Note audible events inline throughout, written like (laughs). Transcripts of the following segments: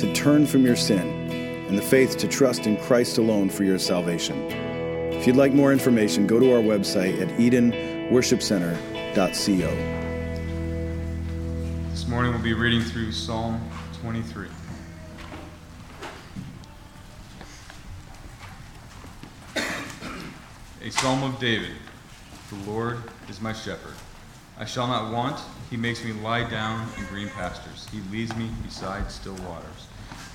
to turn from your sin and the faith to trust in Christ alone for your salvation. If you'd like more information, go to our website at edenworshipcenter.co. This morning we'll be reading through Psalm 23. A psalm of David. The Lord is my shepherd. I shall not want. He makes me lie down in green pastures. He leads me beside still waters.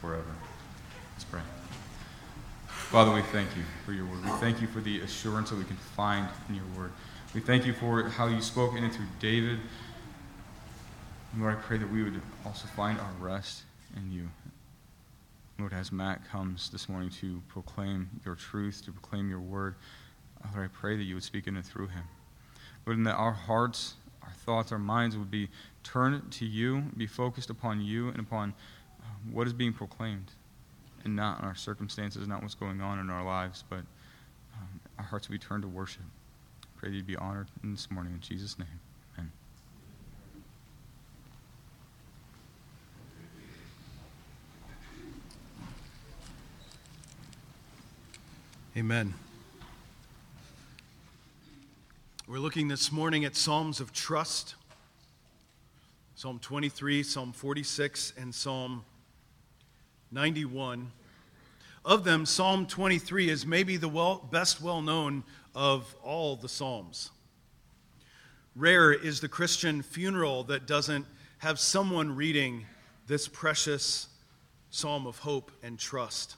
forever. Let's pray. Father, we thank you for your word. We thank you for the assurance that we can find in your word. We thank you for how you spoke in it through David. Lord, I pray that we would also find our rest in you. Lord, as Matt comes this morning to proclaim your truth, to proclaim your word, Lord, I pray that you would speak in it through him. Lord, and that our hearts, our thoughts, our minds would be turned to you, be focused upon you and upon what is being proclaimed and not our circumstances, not what's going on in our lives, but um, our hearts will be turned to worship. Pray that you'd be honored this morning. In Jesus' name, amen. Amen. We're looking this morning at Psalms of Trust Psalm 23, Psalm 46, and Psalm 91. Of them, Psalm 23 is maybe the well, best well known of all the Psalms. Rare is the Christian funeral that doesn't have someone reading this precious psalm of hope and trust.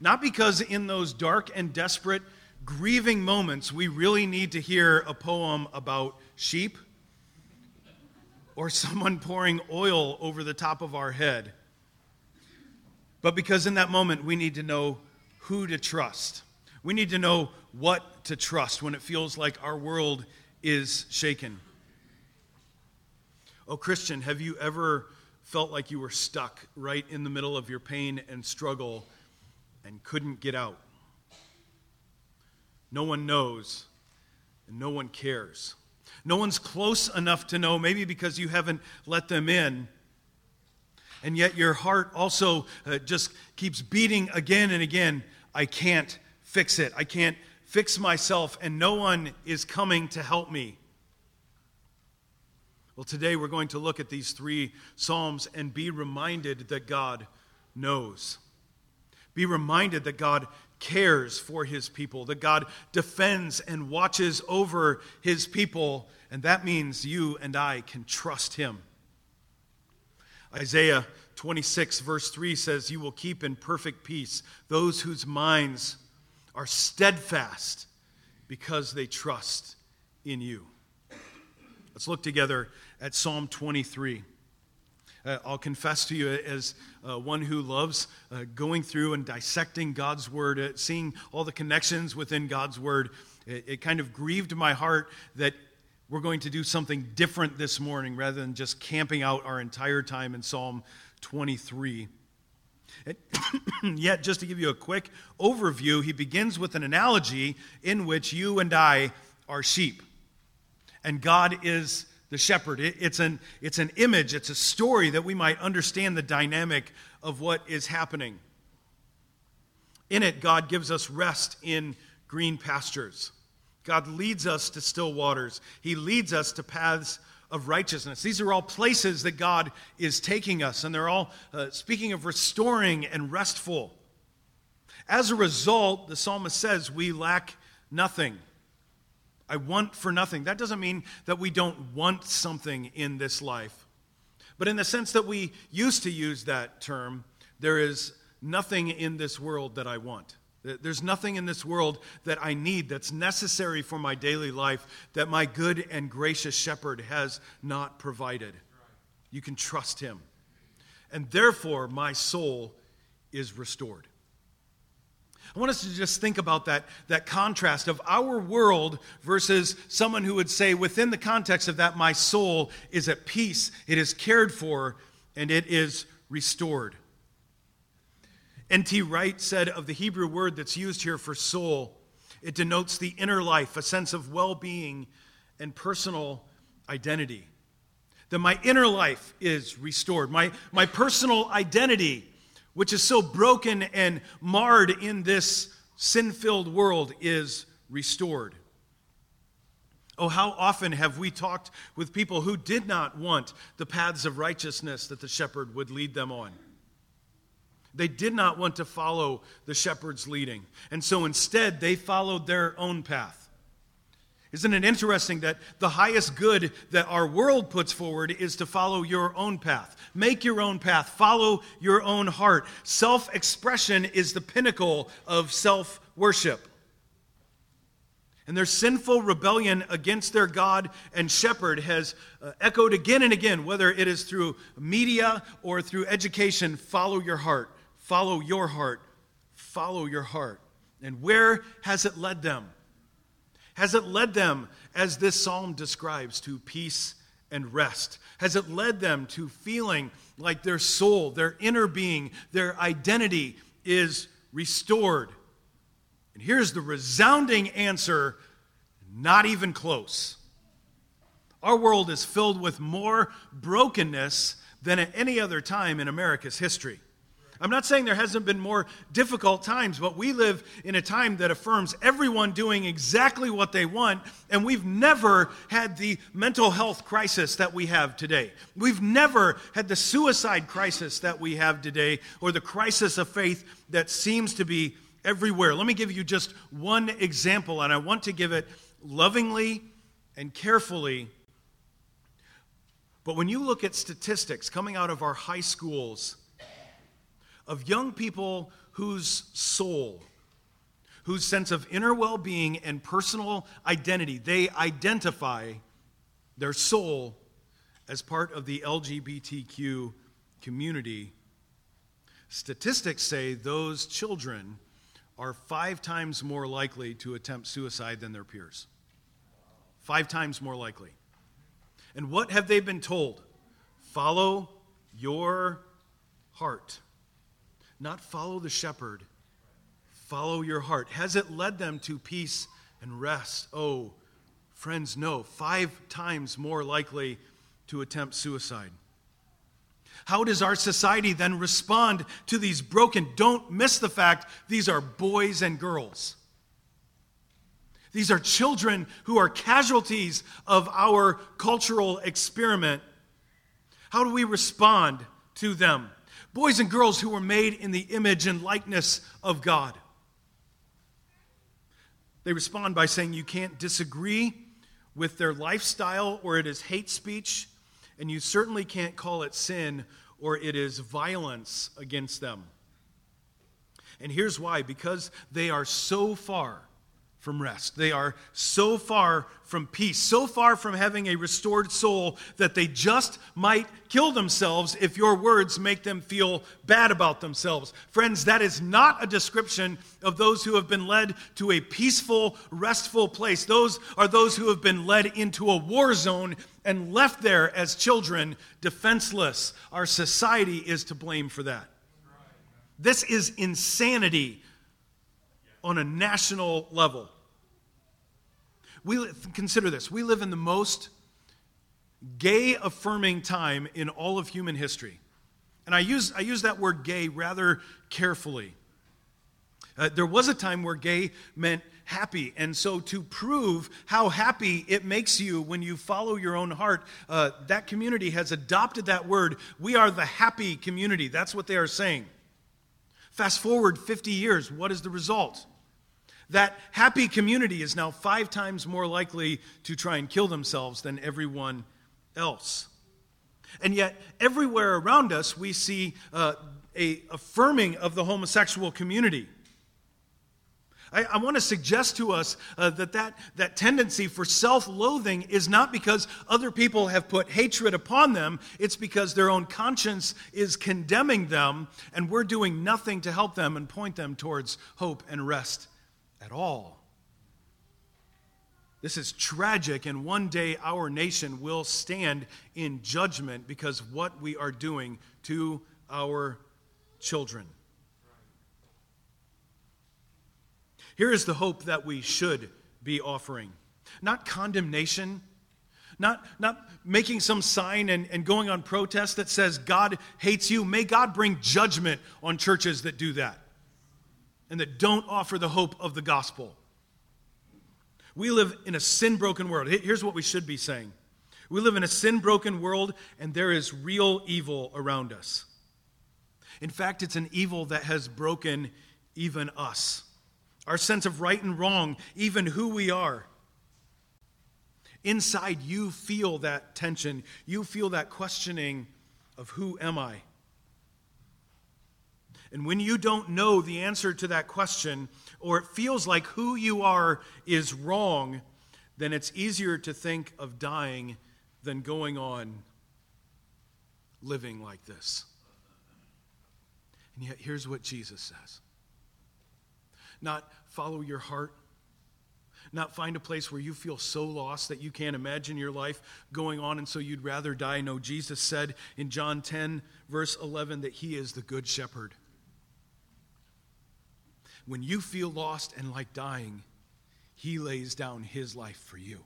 Not because in those dark and desperate, grieving moments we really need to hear a poem about sheep or (laughs) someone pouring oil over the top of our head but because in that moment we need to know who to trust. We need to know what to trust when it feels like our world is shaken. Oh, Christian, have you ever felt like you were stuck right in the middle of your pain and struggle and couldn't get out? No one knows and no one cares. No one's close enough to know, maybe because you haven't let them in and yet your heart also uh, just keeps beating again and again. I can't fix it. I can't fix myself, and no one is coming to help me. Well, today we're going to look at these three Psalms and be reminded that God knows. Be reminded that God cares for his people, that God defends and watches over his people, and that means you and I can trust him. Isaiah 26, verse 3 says, You will keep in perfect peace those whose minds are steadfast because they trust in you. Let's look together at Psalm 23. Uh, I'll confess to you, as uh, one who loves uh, going through and dissecting God's Word, uh, seeing all the connections within God's Word, it, it kind of grieved my heart that we're going to do something different this morning rather than just camping out our entire time in Psalm 23. (coughs) yet, just to give you a quick overview, he begins with an analogy in which you and I are sheep. And God is the shepherd. it's, an, it's an image, it's a story that we might understand the dynamic of what is happening. In it, God gives us rest in green pastures. God leads us to still waters. He leads us to paths of righteousness. These are all places that God is taking us, and they're all uh, speaking of restoring and restful. As a result, the psalmist says, we lack nothing. I want for nothing. That doesn't mean that we don't want something in this life. But in the sense that we used to use that term, there is nothing in this world that I want. There's nothing in this world that I need that's necessary for my daily life that my good and gracious shepherd has not provided. You can trust him. And therefore, my soul is restored. I want us to just think about that, that contrast of our world versus someone who would say, within the context of that, my soul is at peace, it is cared for, and it is restored. N.T. Wright said of the Hebrew word that's used here for soul, it denotes the inner life, a sense of well being and personal identity. That my inner life is restored. My, my personal identity, which is so broken and marred in this sin filled world, is restored. Oh, how often have we talked with people who did not want the paths of righteousness that the shepherd would lead them on? They did not want to follow the shepherd's leading. And so instead, they followed their own path. Isn't it interesting that the highest good that our world puts forward is to follow your own path? Make your own path, follow your own heart. Self expression is the pinnacle of self worship. And their sinful rebellion against their God and shepherd has uh, echoed again and again, whether it is through media or through education. Follow your heart. Follow your heart. Follow your heart. And where has it led them? Has it led them, as this psalm describes, to peace and rest? Has it led them to feeling like their soul, their inner being, their identity is restored? And here's the resounding answer not even close. Our world is filled with more brokenness than at any other time in America's history. I'm not saying there hasn't been more difficult times, but we live in a time that affirms everyone doing exactly what they want, and we've never had the mental health crisis that we have today. We've never had the suicide crisis that we have today, or the crisis of faith that seems to be everywhere. Let me give you just one example, and I want to give it lovingly and carefully. But when you look at statistics coming out of our high schools, of young people whose soul, whose sense of inner well being and personal identity, they identify their soul as part of the LGBTQ community. Statistics say those children are five times more likely to attempt suicide than their peers. Five times more likely. And what have they been told? Follow your heart not follow the shepherd, follow your heart. Has it led them to peace and rest? Oh, friends, no. Five times more likely to attempt suicide. How does our society then respond to these broken? Don't miss the fact these are boys and girls. These are children who are casualties of our cultural experiment. How do we respond to them? Boys and girls who were made in the image and likeness of God. They respond by saying you can't disagree with their lifestyle or it is hate speech, and you certainly can't call it sin or it is violence against them. And here's why because they are so far from rest. They are so far from peace, so far from having a restored soul that they just might kill themselves if your words make them feel bad about themselves. Friends, that is not a description of those who have been led to a peaceful, restful place. Those are those who have been led into a war zone and left there as children, defenseless. Our society is to blame for that. This is insanity on a national level. We consider this. We live in the most gay affirming time in all of human history. And I use, I use that word gay rather carefully. Uh, there was a time where gay meant happy. And so, to prove how happy it makes you when you follow your own heart, uh, that community has adopted that word. We are the happy community. That's what they are saying. Fast forward 50 years, what is the result? That happy community is now five times more likely to try and kill themselves than everyone else. And yet, everywhere around us, we see uh, a affirming of the homosexual community. I, I want to suggest to us uh, that, that that tendency for self loathing is not because other people have put hatred upon them, it's because their own conscience is condemning them, and we're doing nothing to help them and point them towards hope and rest at all. This is tragic, and one day our nation will stand in judgment because what we are doing to our children. Here is the hope that we should be offering not condemnation, not, not making some sign and, and going on protest that says God hates you. May God bring judgment on churches that do that and that don't offer the hope of the gospel. We live in a sin broken world. Here's what we should be saying we live in a sin broken world, and there is real evil around us. In fact, it's an evil that has broken even us. Our sense of right and wrong, even who we are. Inside, you feel that tension. You feel that questioning of who am I? And when you don't know the answer to that question, or it feels like who you are is wrong, then it's easier to think of dying than going on living like this. And yet, here's what Jesus says not follow your heart, not find a place where you feel so lost that you can't imagine your life going on and so you'd rather die. No, Jesus said in John 10, verse 11, that He is the good shepherd when you feel lost and like dying, He lays down His life for you.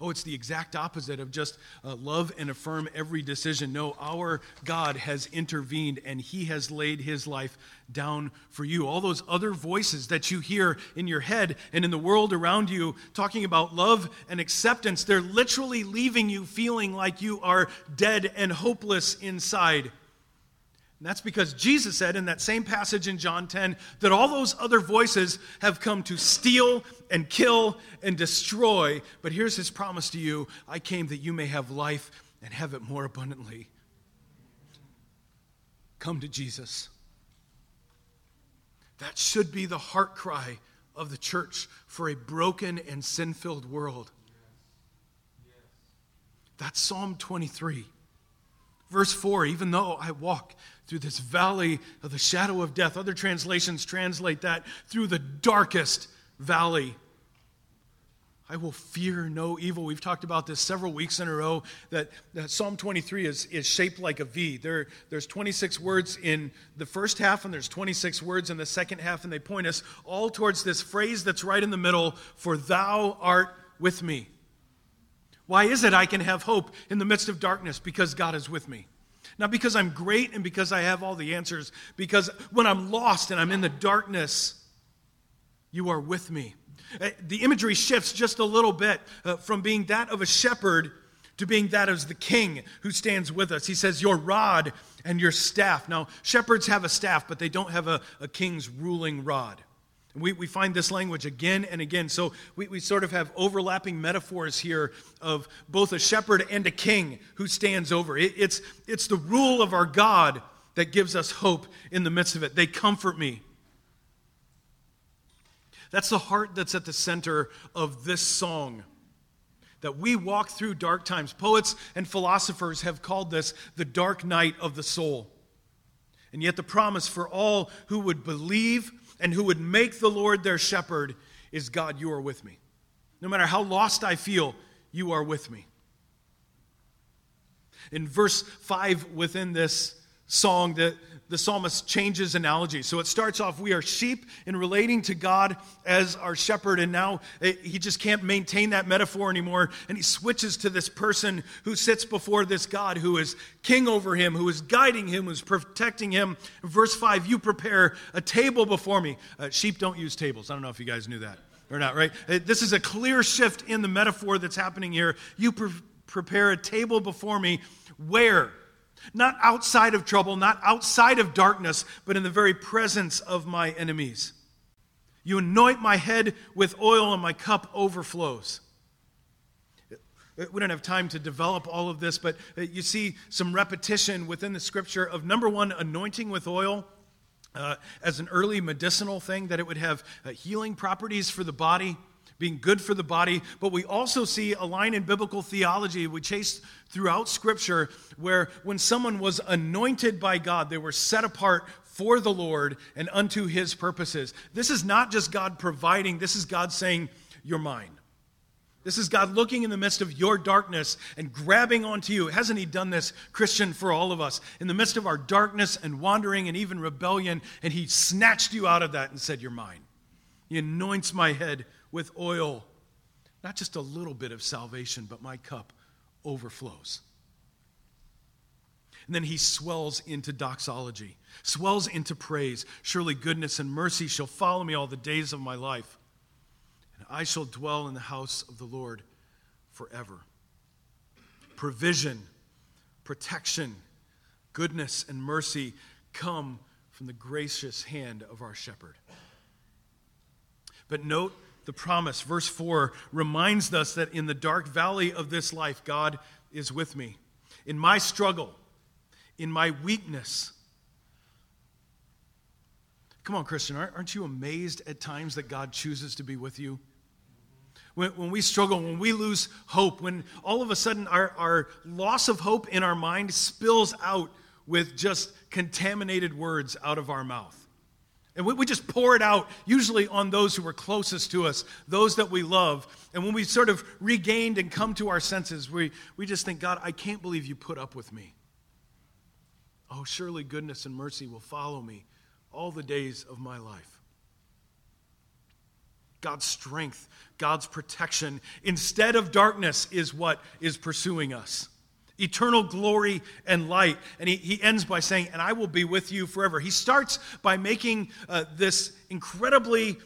Oh, it's the exact opposite of just uh, love and affirm every decision. No, our God has intervened and He has laid His life down for you. All those other voices that you hear in your head and in the world around you talking about love and acceptance, they're literally leaving you feeling like you are dead and hopeless inside. And that's because Jesus said in that same passage in John 10 that all those other voices have come to steal and kill and destroy. But here's his promise to you I came that you may have life and have it more abundantly. Come to Jesus. That should be the heart cry of the church for a broken and sin filled world. That's Psalm 23. Verse 4 Even though I walk through this valley of the shadow of death. Other translations translate that through the darkest valley. I will fear no evil. We've talked about this several weeks in a row that, that Psalm 23 is, is shaped like a V. There, there's 26 words in the first half, and there's 26 words in the second half, and they point us all towards this phrase that's right in the middle For thou art with me. Why is it I can have hope in the midst of darkness? Because God is with me. Not because I'm great and because I have all the answers, because when I'm lost and I'm in the darkness, you are with me. Uh, the imagery shifts just a little bit uh, from being that of a shepherd to being that of the king who stands with us. He says, Your rod and your staff. Now, shepherds have a staff, but they don't have a, a king's ruling rod. We, we find this language again and again. So we, we sort of have overlapping metaphors here of both a shepherd and a king who stands over. It, it's, it's the rule of our God that gives us hope in the midst of it. They comfort me. That's the heart that's at the center of this song. That we walk through dark times. Poets and philosophers have called this the dark night of the soul. And yet, the promise for all who would believe and who would make the Lord their shepherd is God, you are with me. No matter how lost I feel, you are with me. In verse 5 within this song, the, the psalmist changes analogy. So it starts off, we are sheep in relating to God as our shepherd, and now eh, he just can't maintain that metaphor anymore. And he switches to this person who sits before this God who is king over him, who is guiding him, who's protecting him. verse 5, you prepare a table before me. Uh, sheep don't use tables. I don't know if you guys knew that or not, right? Eh, this is a clear shift in the metaphor that's happening here. You pre- prepare a table before me. Where? Not outside of trouble, not outside of darkness, but in the very presence of my enemies. You anoint my head with oil, and my cup overflows. We don't have time to develop all of this, but you see some repetition within the scripture of number one, anointing with oil. Uh, as an early medicinal thing, that it would have uh, healing properties for the body being good for the body. But we also see a line in biblical theology we chase throughout Scripture where when someone was anointed by God, they were set apart for the Lord and unto his purposes. This is not just God providing, this is God saying, You're mine. This is God looking in the midst of your darkness and grabbing onto you. Hasn't He done this, Christian, for all of us? In the midst of our darkness and wandering and even rebellion, and He snatched you out of that and said, You're mine. He anoints my head with oil. Not just a little bit of salvation, but my cup overflows. And then he swells into doxology, swells into praise. Surely goodness and mercy shall follow me all the days of my life, and I shall dwell in the house of the Lord forever. Provision, protection, goodness, and mercy come from the gracious hand of our shepherd. But note the promise. Verse 4 reminds us that in the dark valley of this life, God is with me. In my struggle, in my weakness. Come on, Christian, aren't you amazed at times that God chooses to be with you? When, when we struggle, when we lose hope, when all of a sudden our, our loss of hope in our mind spills out with just contaminated words out of our mouth. And we, we just pour it out, usually on those who are closest to us, those that we love. And when we sort of regained and come to our senses, we, we just think, God, I can't believe you put up with me. Oh, surely goodness and mercy will follow me all the days of my life. God's strength, God's protection, instead of darkness, is what is pursuing us eternal glory and light. And he, he ends by saying, And I will be with you forever. He starts by making uh, this incredibly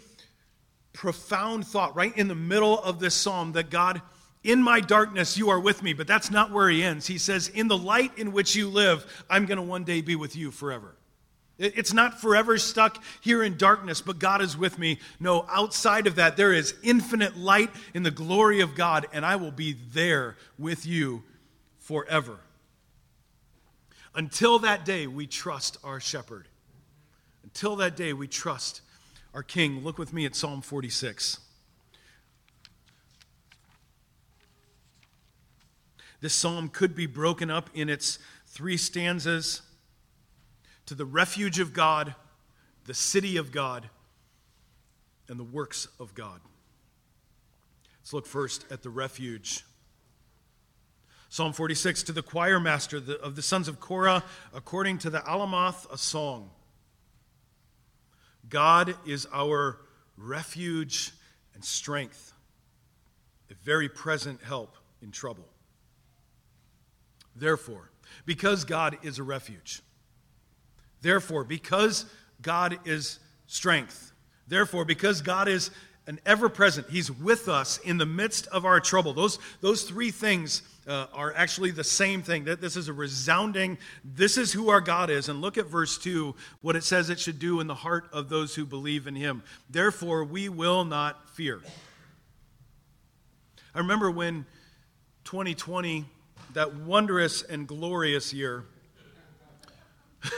profound thought right in the middle of this psalm that God, in my darkness, you are with me. But that's not where he ends. He says, In the light in which you live, I'm going to one day be with you forever. It's not forever stuck here in darkness, but God is with me. No, outside of that, there is infinite light in the glory of God, and I will be there with you forever. Until that day, we trust our shepherd. Until that day, we trust our king. Look with me at Psalm 46. This psalm could be broken up in its three stanzas to the refuge of God, the city of God, and the works of God. Let's look first at the refuge. Psalm 46 to the choir master of the sons of Korah, according to the Alamoth, a song. God is our refuge and strength, a very present help in trouble. Therefore, because God is a refuge, therefore, because God is strength, therefore, because God is an ever present, He's with us in the midst of our trouble. Those, those three things uh, are actually the same thing. That this is a resounding, this is who our God is. And look at verse 2, what it says it should do in the heart of those who believe in him. Therefore, we will not fear. I remember when 2020, that wondrous and glorious year,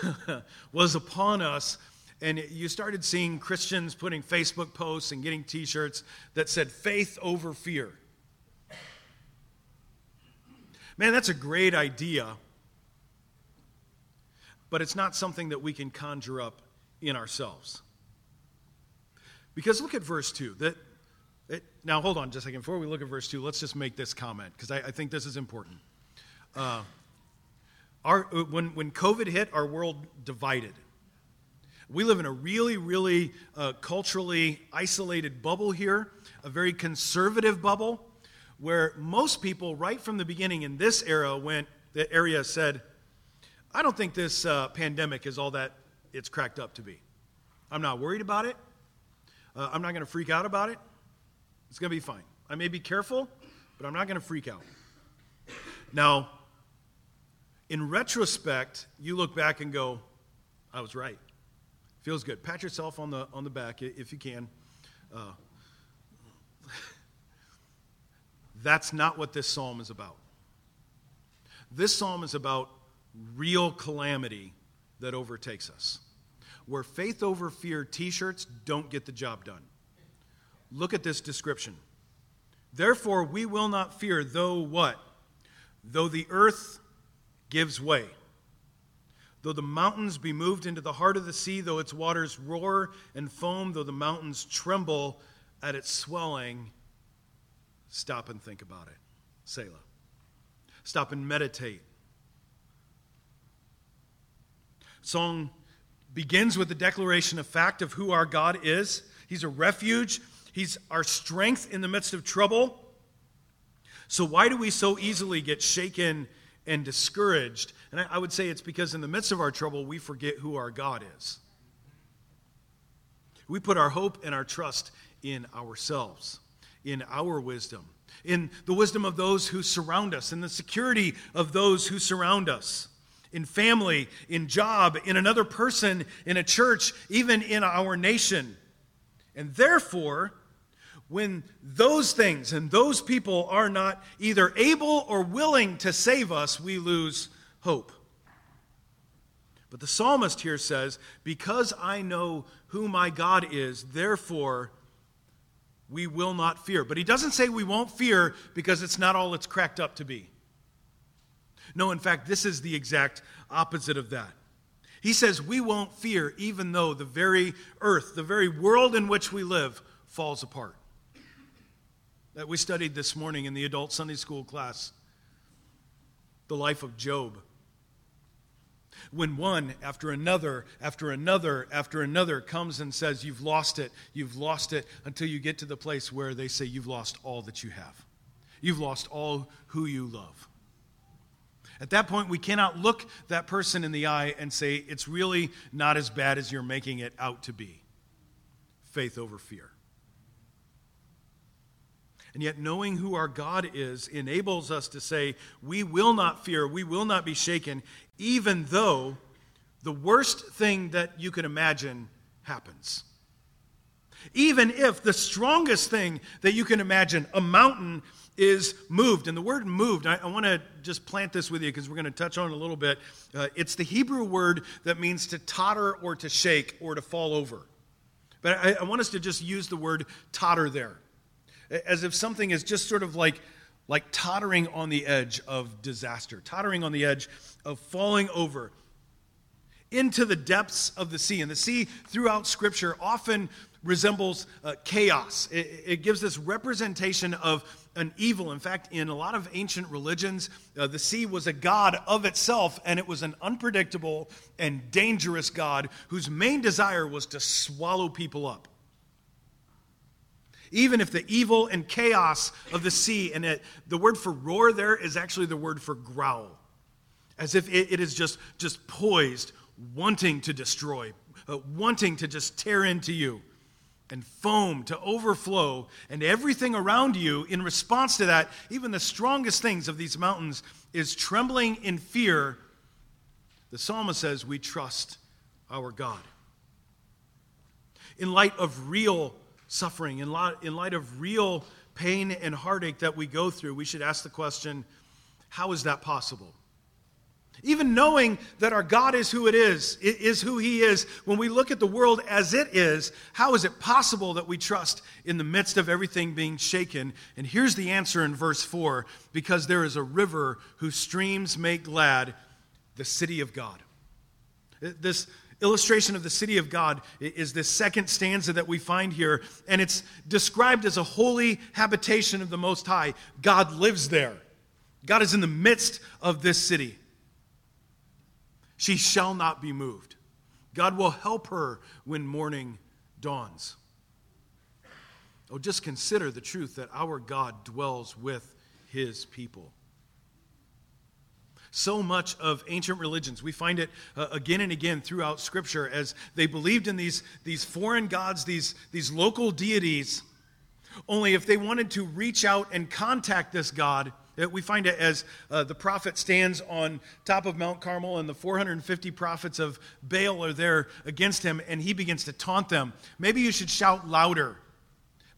(laughs) was upon us and you started seeing Christians putting Facebook posts and getting t shirts that said faith over fear. Man, that's a great idea, but it's not something that we can conjure up in ourselves. Because look at verse 2. That, it, now, hold on just a second. Before we look at verse 2, let's just make this comment because I, I, think this is important. Uh, Our, uh, when, when COVID hit, our world divided. We live in a really, really uh, culturally isolated bubble here, a very conservative bubble, where most people, right from the beginning in this era, went, the area said, I don't think this uh, pandemic is all that it's cracked up to be. I'm not worried about it. Uh, I'm not going to freak out about it. It's going to be fine. I may be careful, but I'm not going to freak out. Now, in retrospect, you look back and go, I was right. Feels good. Pat yourself on the, on the back if you can. Uh, that's not what this psalm is about. This psalm is about real calamity that overtakes us. Where faith over fear t shirts don't get the job done. Look at this description. Therefore, we will not fear, though what? Though the earth gives way, though the mountains be moved into the heart of the sea, though its waters roar and foam, though the mountains tremble at its swelling, stop and think about it. Selah. Stop and meditate. Song begins with the declaration of fact of who our God is. He's a refuge, He's our strength in the midst of trouble. So, why do we so easily get shaken and discouraged? And I, would say it's because in the midst of our trouble, we forget who our God is. We put our hope and our trust in ourselves, in our wisdom, in the wisdom of those who surround us, in the security of those who surround us, in family, in job, in another person, in a church, even in our nation. And therefore, when those things and those people are not either able or willing to save us, we lose hope. But the psalmist here says, Because I know who my God is, therefore we will not fear. But he doesn't say we won't fear because it's not all it's cracked up to be. No, in fact, this is the exact opposite of that. He says we won't fear even though the very earth, the very world in which we live, falls apart that we studied this morning in the adult Sunday school class the life of Job. When one after another, after another, after another comes and says, You've lost it, you've lost it, until you get to the place where they say, You've lost all that you have. You've lost all who you love. At that point, we cannot look that person in the eye and say, It's really not as bad as you're making it out to be. Faith over fear. And yet, knowing who our God is enables us to say, We will not fear, we will not be shaken, even though the worst thing that you can imagine happens. Even if the strongest thing that you can imagine, a mountain, is moved. And the word moved, I, I want to just plant this with you because we're going to touch on it a little bit. Uh, it's the Hebrew word that means to totter or to shake or to fall over. But I, I want us to just use the word totter there as if something is just sort of like, like tottering on the edge of disaster, tottering on the edge of falling over into the depths of the sea. And the sea throughout Scripture often resembles uh, chaos. It, it, gives this representation of an evil. In fact, in a lot of ancient religions, uh, the sea was a god of itself, and it was an unpredictable and dangerous god whose main desire was to swallow people up even if the evil and chaos of the sea, and it, the word for roar there is actually the word for growl, as if it, it is just, just poised, wanting to destroy, uh, wanting to just tear into you and foam to overflow, and everything around you in response to that, even the strongest things of these mountains, is trembling in fear. The psalmist says, We trust our God. In light of real suffering, in light, in light of real pain and heartache that we go through, we should ask the question how is that possible? Even knowing that our God is who it is, it is who He is, when we look at the world as it is, how is it possible that we trust in the midst of everything being shaken? And here's the answer in verse 4 because there is a river whose streams make glad the city of God. This, illustration of the city of God is this second stanza that we find here, and it's described as a holy habitation of the Most High. God lives there, God is in the midst of this city. She shall not be moved. God will help her when morning dawns. Oh, just consider the truth that our God dwells with his people. So much of ancient religions, we find it uh, again and again throughout Scripture as they believed in these, these foreign gods, these, these local deities. Only if they wanted to reach out and contact this God, uh, we find it as uh, the prophet stands on top of Mount Carmel, and the 450 prophets of Baal are there against him, and he begins to taunt them. Maybe you should shout louder.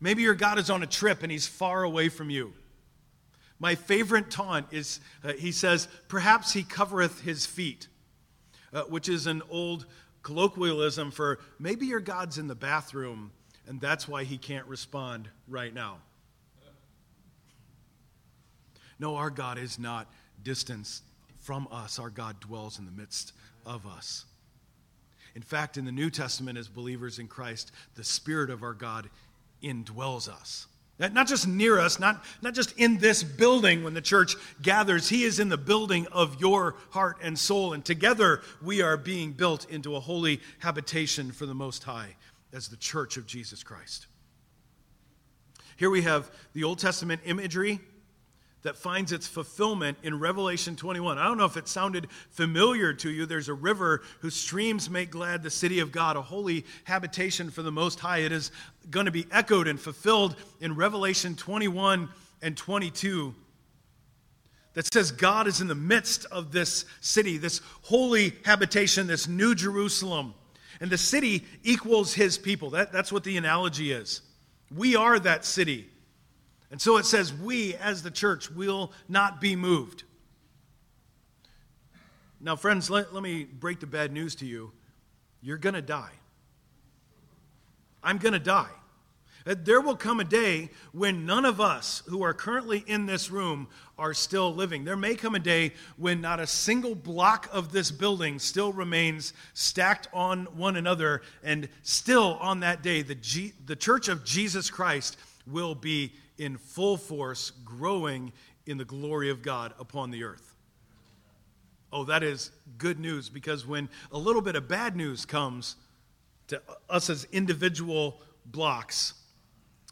Maybe your God is on a trip and he's far away from you. My favorite taunt is uh, he says, Perhaps he covereth his feet, uh, which is an old colloquialism for maybe your God's in the bathroom and that's why he can't respond right now. No, our God is not distant from us. Our God dwells in the midst of us. In fact, in the New Testament, as believers in Christ, the Spirit of our God indwells us. Not just near us, not, not just in this building when the church gathers. He is in the building of your heart and soul. And together we are being built into a holy habitation for the Most High as the church of Jesus Christ. Here we have the Old Testament imagery that finds its fulfillment in Revelation 21. I don't know if it sounded familiar to you. There's a river whose streams make glad the city of God, a holy habitation for the Most High. It is going to be echoed and fulfilled in Revelation 21 and 22 that says God is in the midst of this city, this holy habitation, this new Jerusalem. And the city equals his people. That, that's what the analogy is. We are that city. And so it says, we as the church will not be moved. Now, friends, let, let me break the bad news to you. You're going to die. I'm going to die. Uh, there will come a day when none of us who are currently in this room are still living. There may come a day when not a single block of this building still remains stacked on one another, and still on that day, the, G- the church of Jesus Christ will be in full force, growing in the glory of God upon the earth. Oh, that is good news because when a little bit of bad news comes to us as individual blocks,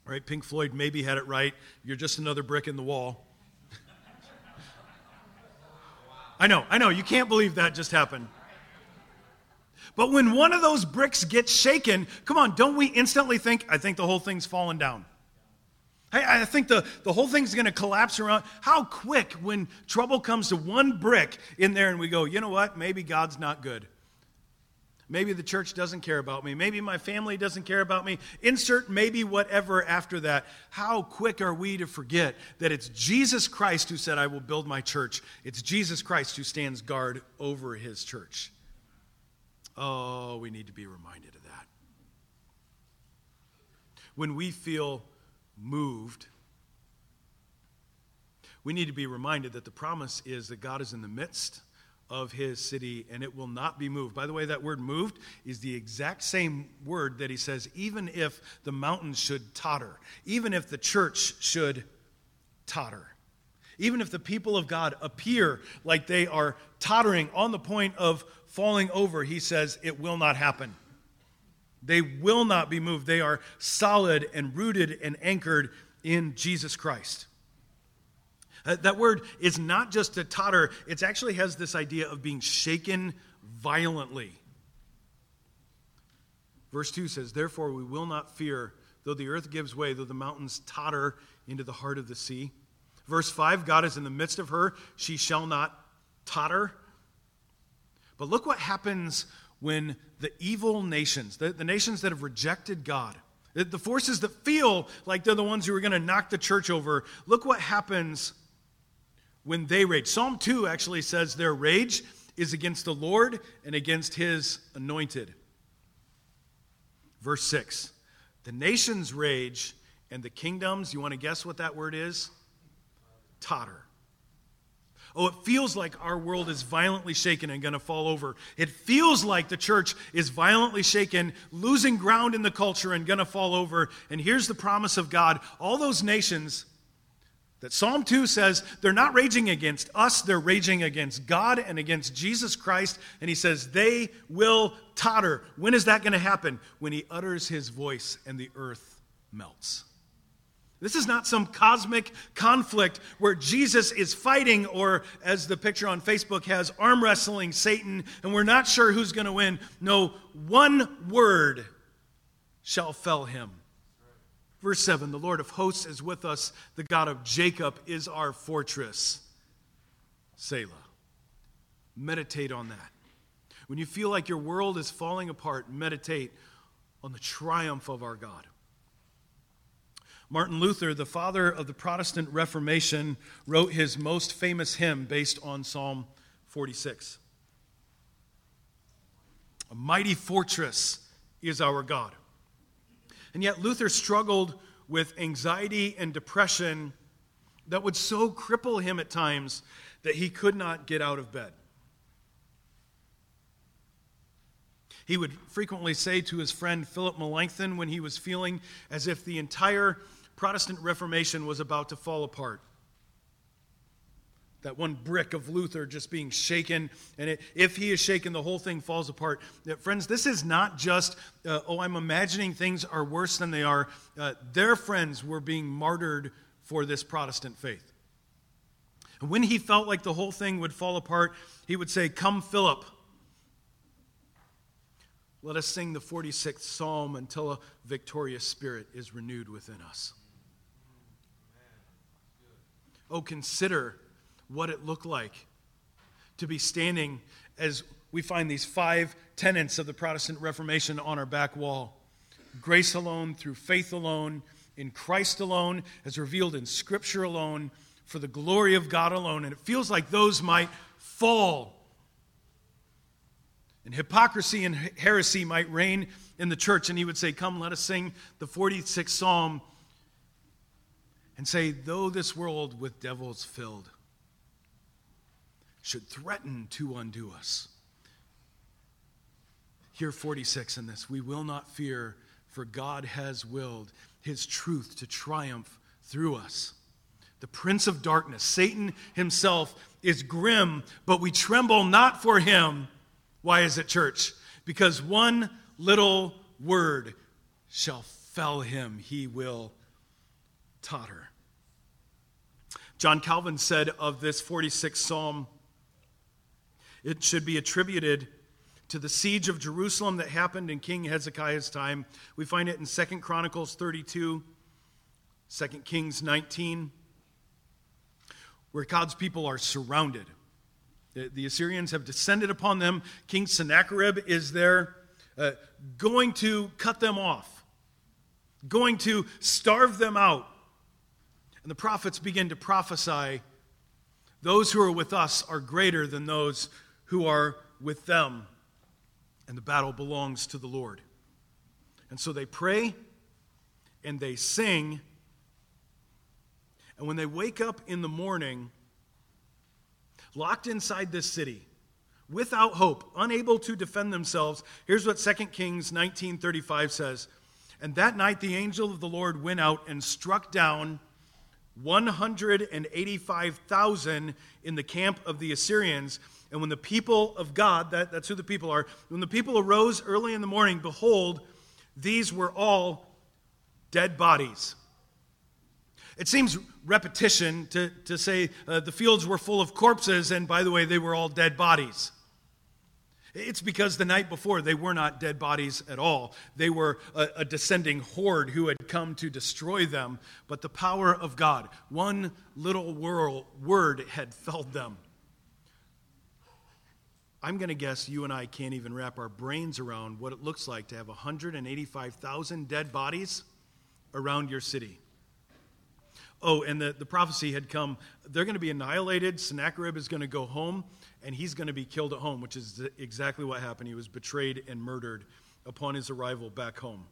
Right? Pink Floyd maybe had it right. You're just another brick in the wall. (laughs) I know, I know. You can't believe that just happened. But when one of those bricks gets shaken, come on, don't we instantly think, I think the whole thing's fallen down? I, I think the, the whole thing's going to collapse around. How quick when trouble comes to one brick in there and we go, you know what? Maybe God's not good. Maybe the church doesn't care about me. Maybe my family doesn't care about me. Insert maybe whatever after that. How quick are we to forget that it's Jesus Christ who said, I will build my church? It's Jesus Christ who stands guard over his church. Oh, we need to be reminded of that. When we feel moved, we need to be reminded that the promise is that God is in the midst of his city, and it will not be moved. By the way, that word moved is the exact same word that he says, even if the mountains should totter, even if the church should totter, even if the people of God appear like they are tottering on the point of falling over, he says, it will not happen. They will not be moved. They are solid and rooted and anchored in Jesus Christ. Uh, that word is not just to totter, it actually has this idea of being shaken violently. Verse 2 says, Therefore we will not fear, though the earth gives way, though the mountains totter into the heart of the sea. Verse 5 God is in the midst of her, she shall not totter. But look what happens when the evil nations, the, the nations that have rejected God, the, the forces that feel like they're the ones who are going to knock the church over, look what happens when they rage. Psalm 2 actually says their rage is against the Lord and against his anointed. Verse 6 The nations rage, and the kingdoms, you want to guess what that word is? Totter. Oh, it feels like our world is violently shaken and going to fall over. It feels like the church is violently shaken, losing ground in the culture and going to fall over. And here's the promise of God all those nations That Psalm 2 says they're not raging against us, they're raging against God and against Jesus Christ. And he says they will totter. When is that going to happen? When he utters his voice and the earth melts. This is not some cosmic conflict where Jesus is fighting, or as the picture on Facebook has, arm wrestling Satan, and we're not sure who's going to win. No, one word shall fell him. Verse 7 The Lord of hosts is with us, the God of Jacob is our fortress. Selah. Meditate on that. When you feel like your world is falling apart, meditate on the triumph of our God. Martin Luther, the father of the Protestant Reformation, wrote his most famous hymn based on Psalm 46. A mighty fortress is our God. And yet, Luther struggled with anxiety and depression that would so cripple him at times that he could not get out of bed. He would frequently say to his friend Philip Melanchthon when he was feeling as if the entire Protestant Reformation was about to fall apart that one brick of Luther just being shaken, and it, if he is shaken, the whole thing falls apart. friends, this is not just, uh, oh, I'm imagining things are worse than they are. Uh, their friends were being martyred for this Protestant faith. And when he felt like the whole thing would fall apart, he would say, Come, Philip. Let us sing the 46th psalm until a victorious spirit is renewed within us. Oh, consider what it looked like to be standing as we find these five tenets of the Protestant Reformation on our back wall grace alone, through faith alone, in Christ alone, as revealed in Scripture alone, for the glory of God alone. And it feels like those might fall. And hypocrisy and heresy might reign in the church. And he would say, Come, let us sing the 46th Psalm and say, Though this world with devils filled, should threaten to undo us. Here, 46 in this. We will not fear, for God has willed his truth to triumph through us. The prince of darkness, Satan himself, is grim, but we tremble not for him. Why is it, church? Because one little word shall fell him, he will totter. John Calvin said of this 46th Psalm, it should be attributed to the siege of Jerusalem that happened in King Hezekiah's time. We find it in 2 Chronicles 32, 2 Kings 19, where God's people are surrounded. The, Assyrians have descended upon them. King Sennacherib is there, uh, going to cut them off, going to starve them out. And the prophets begin to prophesy those who are with us are greater than those who are with them, and the battle belongs to the Lord. And so they pray and they sing. And when they wake up in the morning, locked inside this city, without hope, unable to defend themselves, here's what 2 Kings 19:35 says. And that night the angel of the Lord went out and struck down 185,000 in the camp of the Assyrians and when the people of God, that, that's who the people are, when the people arose early in the morning, behold, these were all dead bodies. It seems repetition to, to say uh, the fields were full of corpses, and by the way, they were all dead bodies. It's because the night before they were not dead bodies at all. They were a, a, descending horde who had come to destroy them. But the power of God, one little word had felled them. I'm going to guess you and I can't even wrap our brains around what it looks like to have 185,000 dead bodies around your city. Oh, and the, the prophecy had come. They're going to be annihilated. Sennacherib is going to go home, and he's going to be killed at home, which is exactly what happened. He was betrayed and murdered upon his arrival back home.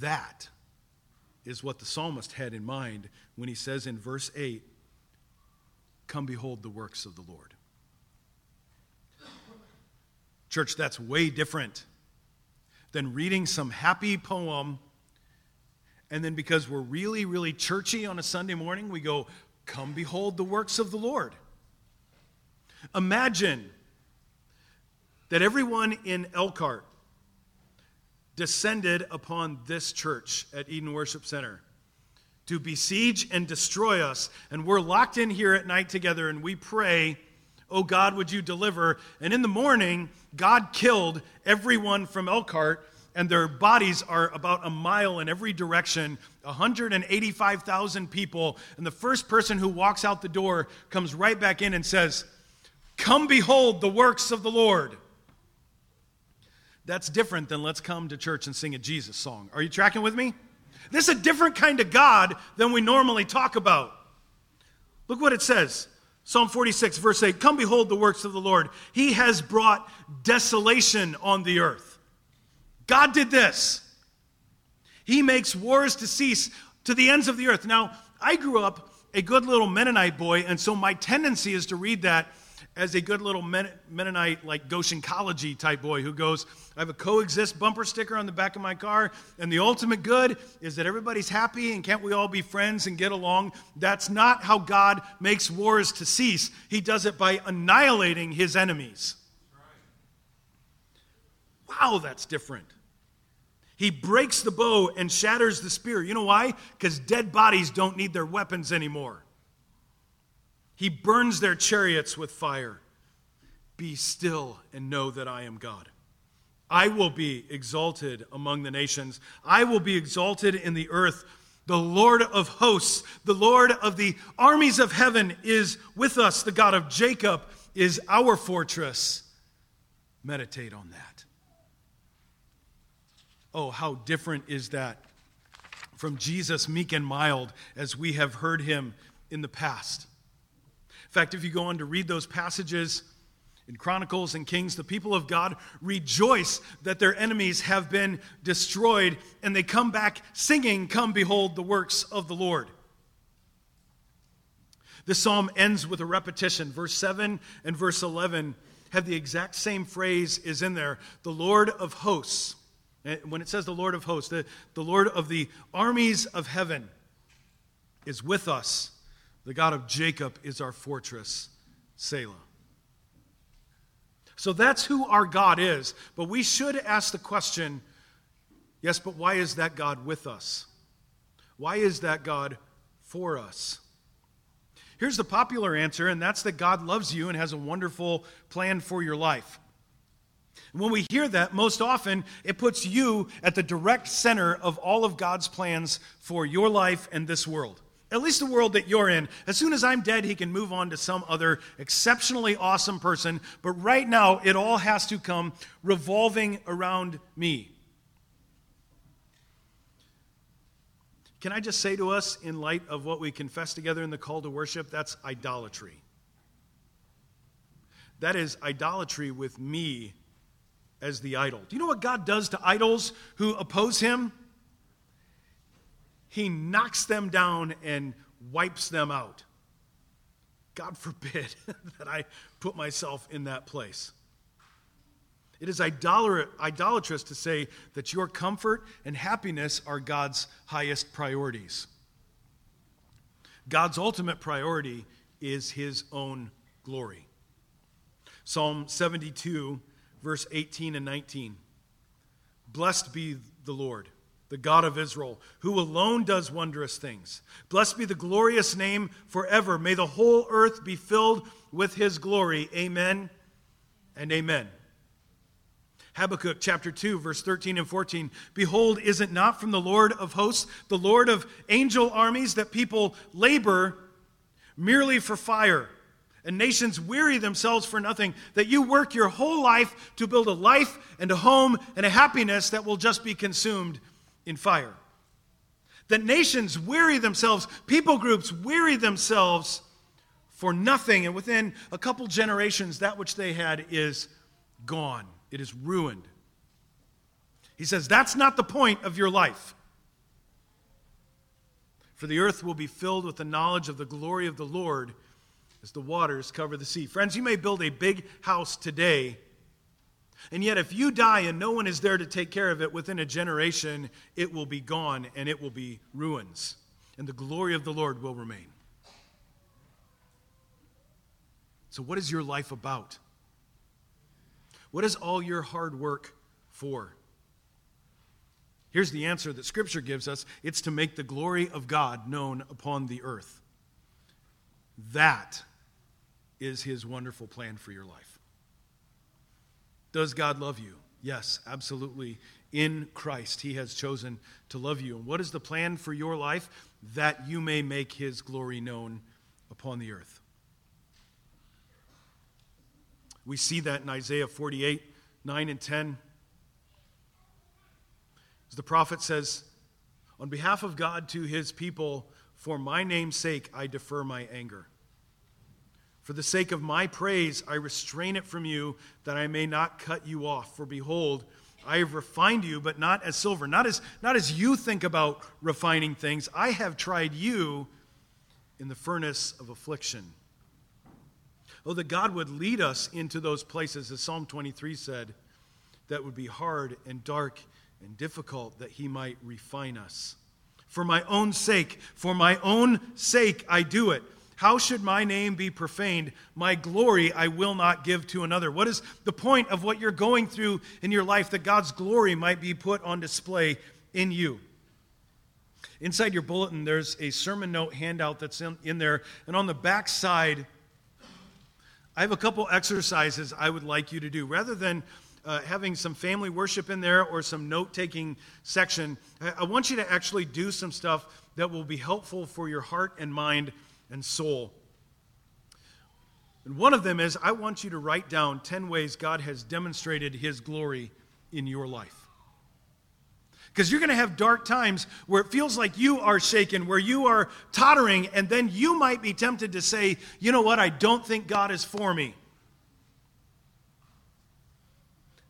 That is what the psalmist had in mind when he says in verse 8, Come behold the works of the Lord. Church, that's way different than reading some happy poem And then because we're really, really churchy on a Sunday morning, we go, Come behold the works of the Lord. Imagine that everyone in Elkhart descended upon this church at Eden Worship Center to besiege and destroy us. And we're locked in here at night together and we pray, Oh God, would you deliver? And in the morning, God killed everyone from Elkhart and their bodies are about a mile in every direction 185,000 people. And the first person who walks out the door comes right back in and says, Come behold the works of the Lord. That's different than let's come to church and sing a Jesus song. Are you tracking with me? This is a different kind of God than we normally talk about. Look what it says Psalm 46, verse 8 Come behold the works of the Lord. He has brought desolation on the earth. God did this. He makes wars to cease to the ends of the earth. Now, I grew up a good little Mennonite boy, and so my tendency is to read that as a good little Mennonite, like Goshen College type boy who goes, I have a coexist bumper sticker on the back of my car, and the ultimate good is that everybody's happy and can't we all be friends and get along? That's not how God makes wars to cease. He does it by annihilating his enemies. Wow, that's different. He breaks the bow and shatters the spear. You know why? Because dead bodies don't need their weapons anymore. He burns their chariots with fire. Be still and know that I am God. I will be exalted among the nations, I will be exalted in the earth. The Lord of hosts, the Lord of the armies of heaven is with us. The God of Jacob is our fortress. Meditate on that. Oh, how different is that from Jesus, meek and mild, as we have heard him in the past. Fact, if you go on to read those passages in Chronicles and Kings, the people of God rejoice that their enemies have been destroyed, and they come back singing, Come behold the works of the Lord. The psalm ends with a repetition. Verse 7 and verse 11 have the exact same phrase is in there. The Lord of hosts. Eh, when it says the Lord of hosts, the, the Lord of the armies of heaven is with us. The God of Jacob is our fortress, Selah. So that's who our God is. But we should ask the question yes, but why is that God with us? Why is that God for us? Here's the popular answer, and that's that God loves you and has a wonderful plan for your life. And when we hear that, most often it puts you at the direct center of all of God's plans for your life and this world at least the world that you're in. As soon as I'm dead, he can move on to some other exceptionally awesome person. But right now, it all has to come revolving around me. Can I just say to us, in light of what we confess together in the call to worship, that's idolatry. That is idolatry with me as the idol. Do you know what God does to idols who oppose him? He knocks them down and wipes them out. God forbid (laughs) that I put myself in that place. It is idolatrous to say that your comfort and happiness are God's highest priorities. God's ultimate priority is his own glory. Psalm 72, verse 18 and 19. Blessed be the Lord the God of Israel, who alone does wondrous things. Blessed be the glorious name forever. May the whole earth be filled with his glory. Amen and amen. Habakkuk chapter 2, verse 13 and 14. Behold, is it not from the Lord of hosts, the Lord of angel armies, that people labor merely for fire? and nations weary themselves for nothing, that you work your whole life to build a life and a home and a happiness that will just be consumed in fire. That nations weary themselves, people groups weary themselves for nothing, and within a couple generations, that which they had is gone. It is ruined. He says, That's not the point of your life. For the earth will be filled with the knowledge of the glory of the Lord as the waters cover the sea. Friends, you may build a big house today And yet, if you die and no one is there to take care of it within a generation, it will be gone and it will be ruins. And the glory of the Lord will remain. So, what is your life about? What is all your hard work for? Here's the answer that Scripture gives us it's to make the glory of God known upon the earth. That is His wonderful plan for your life. Does God love you? Yes, absolutely. In Christ, He has chosen to love you. And what is the plan for your life? That you may make His glory known upon the earth. We see that in Isaiah 48 9 and 10. As the prophet says, On behalf of God to his people, for my name's sake, I defer my anger. For the sake of my praise, I restrain it from you, that I may not cut you off. For behold, I have refined you, but not as silver. Not as, not as you think about refining things. I have tried you in the furnace of affliction. Oh, that God would lead us into those places, as Psalm 23 said, that would be hard and dark and difficult, that He might refine us. For my own sake, for my own sake, I do it. How should my name be profaned? My glory I will not give to another. What is the point of what you're going through in your life that God's glory might be put on display in you? Inside your bulletin, there's a sermon note handout that's in, in there. And on the back side, I have a couple exercises I would like you to do. Rather than uh, having some family worship in there or some note taking section, I, I want you to actually do some stuff that will be helpful for your heart and mind and soul. And one of them is I want you to write down 10 ways God has demonstrated his glory in your life. Because you're going to have dark times where it feels like you are shaken, where you are tottering, and then you might be tempted to say, you know what, I don't think God is for me.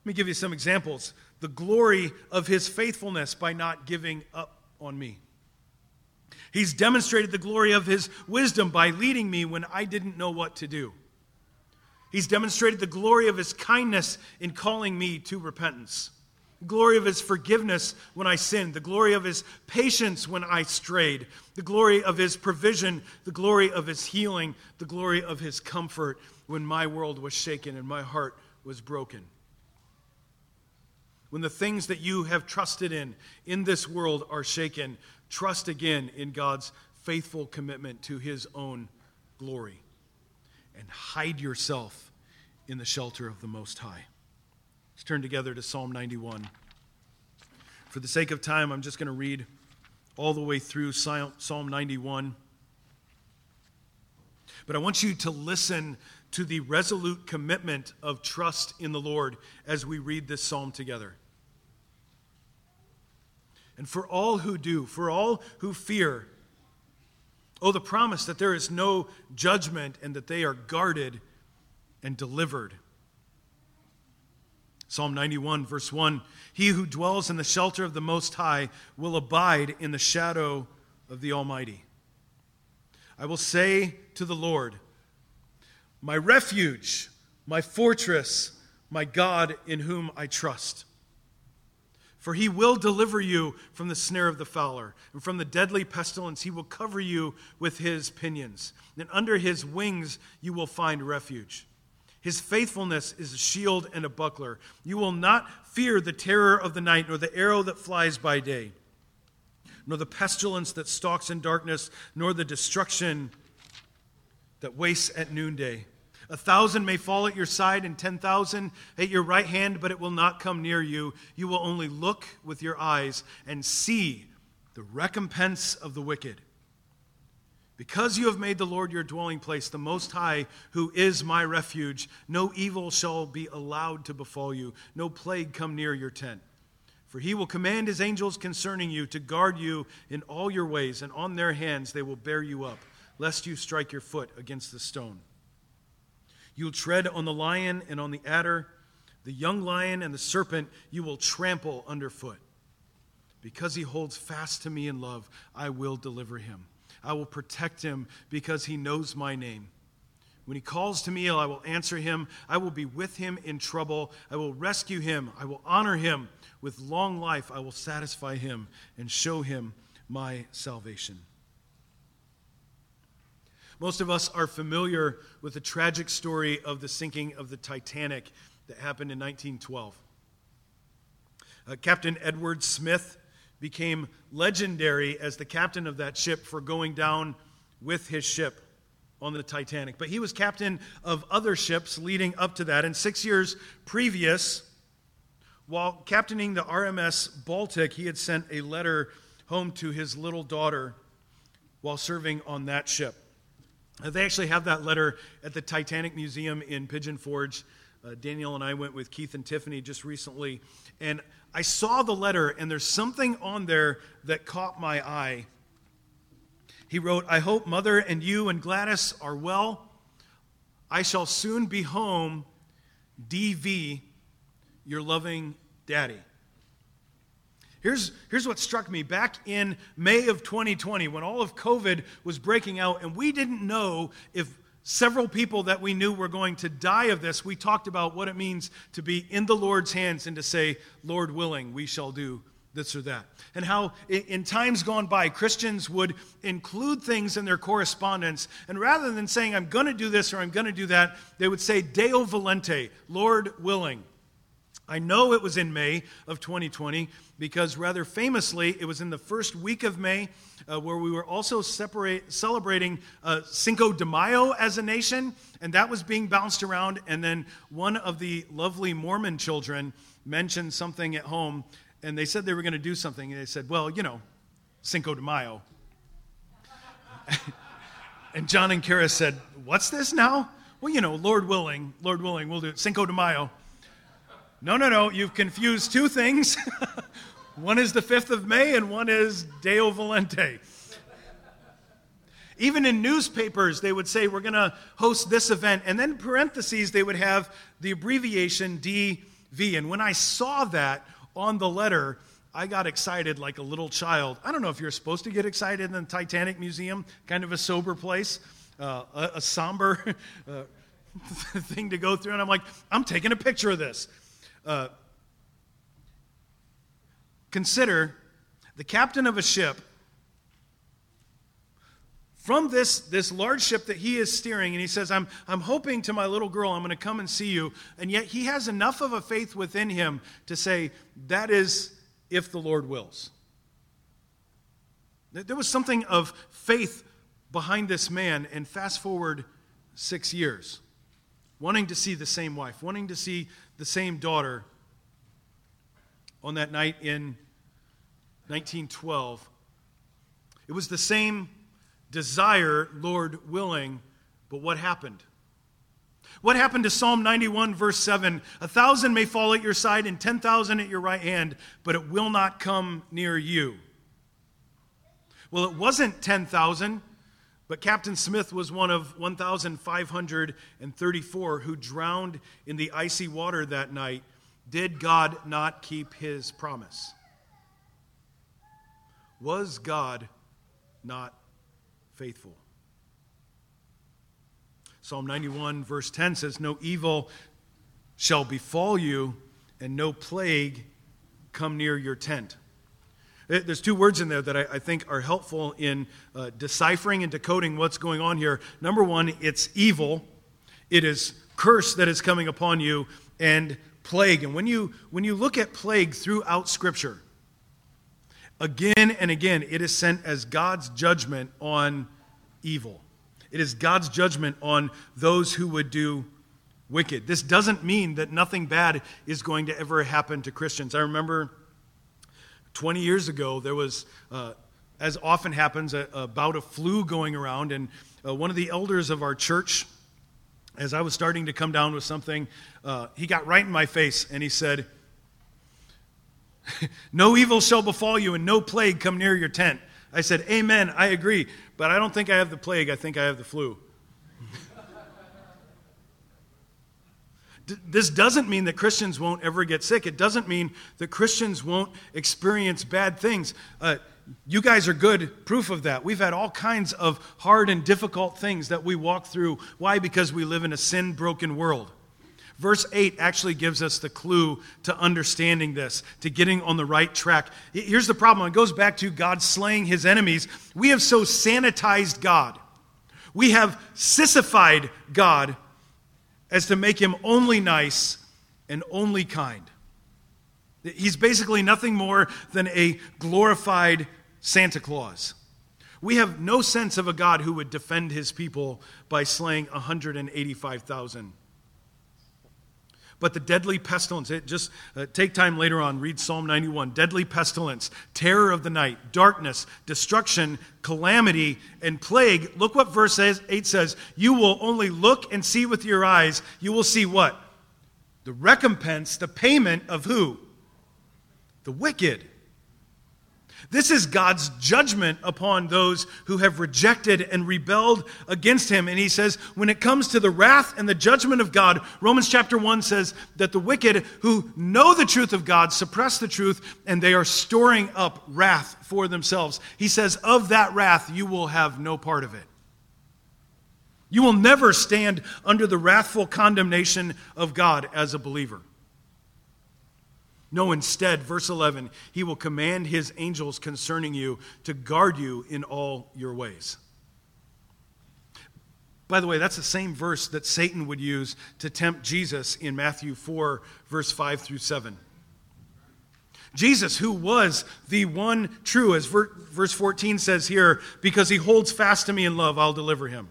Let me give you some examples. The glory of his faithfulness by not giving up on me. He's demonstrated the glory of his wisdom by leading me when I didn't know what to do. He's demonstrated the glory of his kindness in calling me to repentance. The glory of his forgiveness when I sinned, the glory of his patience when I strayed, the glory of his provision, the glory of his healing, the glory of his comfort when my world was shaken and my heart was broken. When the things that you have trusted in in this world are shaken, trust again in God's faithful commitment to his own glory and hide yourself in the shelter of the Most High. Let's turn together to Psalm 91. For the sake of time, I'm just going to read all the way through Psalm 91. But I want you to listen to the resolute commitment of trust in the Lord as we read this psalm together. And for all who do, for all who fear, oh, the promise that there is no judgment and that they are guarded and delivered. Psalm 91, verse 1 He who dwells in the shelter of the Most High will abide in the shadow of the Almighty. I will say to the Lord, My refuge, my fortress, my God in whom I trust. For he will deliver you from the snare of the fowler, and from the deadly pestilence he will cover you with his pinions. And under his wings you will find refuge. His faithfulness is a shield and a buckler. You will not fear the terror of the night, nor the arrow that flies by day, nor the pestilence that stalks in darkness, nor the destruction that wastes at noonday. A thousand may fall at your side and ten thousand at your right hand, but it will not come near you. You will only look with your eyes and see the recompense of the wicked because you have made the Lord your dwelling place, the Most High, who is my refuge, no evil shall be allowed to befall you, no plague come near your tent. For he will command his angels concerning you to guard you in all your ways, and on their hands they will bear you up, lest you strike your foot against the stone. You will tread on the lion and on the adder, the young lion and the serpent you will trample underfoot. Because he holds fast to me in love, I will deliver him. I will protect him because he knows my name. When he calls to me, I will answer him. I will be with him in trouble. I will rescue him. I will honor him. With long life, I will satisfy him and show him my salvation. Most of us are familiar with the tragic story of the sinking of the Titanic that happened in 1912. Uh, captain Edward Smith became legendary as the captain of that ship for going down with his ship on the Titanic. But he was captain of other ships leading up to that. And six years previous, while captaining the RMS Baltic, he had sent a letter home to his little daughter while serving on that ship. Uh, they actually have that letter at the Titanic Museum in Pigeon Forge. Uh, Daniel and I went with Keith and Tiffany just recently, and I saw the letter, and there's something on there that caught my eye. He wrote, I hope Mother and you and Gladys are well. I shall soon be home. DV, your loving daddy. Here's, here's what struck me back in May of 2020 when all of COVID was breaking out, and we didn't know if several people that we knew were going to die of this, we talked about what it means to be in the Lord's hands and to say, Lord willing, we shall do this or that. And how in times gone by, Christians would include things in their correspondence, and rather than saying, I'm going to do this or I'm going to do that, they would say, Deo volente, Lord willing. I know it was in May of 2020 because rather famously, it was in the first week of May uh, where we were also separate, celebrating uh, Cinco de Mayo as a nation, and that was being bounced around. And then one of the lovely Mormon children mentioned something at home, and they said they were going to do something, and they said, Well, you know, Cinco de Mayo. (laughs) and John and Kara said, What's this now? Well, you know, Lord willing, Lord willing, we'll do it. Cinco de Mayo. No, no, no, you've confused two things. (laughs) one is the 5th of May and one is Deo Volente. Even in newspapers, they would say, We're going to host this event. And then parentheses, they would have the abbreviation DV. And when I saw that on the letter, I got excited like a little child. I don't know if you're supposed to get excited in the Titanic Museum, kind of a sober place, uh, a, a, somber (laughs) uh, (laughs) thing to go through. And I'm like, I'm taking a picture of this. Uh, consider the captain of a ship from this, this large ship that he is steering, and he says, I'm, I'm hoping to my little girl, I'm going to come and see you. And yet he has enough of a faith within him to say, That is if the Lord wills. There was something of faith behind this man, and fast forward six years, wanting to see the same wife, wanting to see the same daughter on that night in 1912. It was the same desire, Lord willing, but what happened? What happened to Psalm 91, verse 7? A thousand may fall at your side and 10,000 at your right hand, but it will not come near you. Well, it wasn't 10,000, but Captain Smith was one of 1,534 who drowned in the icy water that night. Did God not keep his promise? Was God not faithful? Psalm 91, verse 10 says, No evil shall befall you, and no plague come near your tent. Uh, there's two words in there that I, I think are helpful in uh, deciphering and decoding what's going on here. Number one, it's evil, it is curse that is coming upon you, and plague. And when you, when you look at plague throughout Scripture, again and again, it is sent as God's judgment on evil. It is God's judgment on those who would do wicked. This doesn't mean that nothing bad is going to ever happen to Christians. I remember 20 years ago, there was, uh, as often happens, a, a, bout of flu going around, and uh, one of the elders of our church, as I was starting to come down with something, uh, he got right in my face and he said, (laughs) No evil shall befall you, and no plague come near your tent. I said, Amen, I agree, but I don't think I have the plague, I think I have the flu. this doesn't mean that Christians won't ever get sick. It doesn't mean that Christians won't experience bad things. Uh, you guys are good proof of that. We've had all kinds of hard and difficult things that we walk through. Why? Because we live in a sin broken world. Verse 8 actually gives us the clue to understanding this, to getting on the right track. Here's the problem it goes back to God slaying his enemies. We have so sanitized God, we have sissified God as to make him only nice and only kind. He's basically nothing more than a glorified Santa Claus. We have no sense of a God who would defend his people by slaying 185,000. But the deadly pestilence, it just uh, take time later on, read Psalm 91. Deadly pestilence, terror of the night, darkness, destruction, calamity, and plague. Look what verse 8 says. You will only look and see with your eyes. You will see what? The recompense, the payment of who? the wicked. This is God's judgment upon those who have rejected and rebelled against him. And he says, when it comes to the wrath and the judgment of God, Romans chapter 1 says that the wicked who know the truth of God suppress the truth and they are storing up wrath for themselves. He says, of that wrath, you will have no part of it. You will never stand under the wrathful condemnation of God as a believer. No, instead, verse 11, he will command his angels concerning you to guard you in all your ways. By the way, that's the same verse that Satan would use to tempt Jesus in Matthew 4, verse 5 through 7. Jesus, who was the one true, as verse 14 says here, because he holds fast to me in love, I'll deliver him.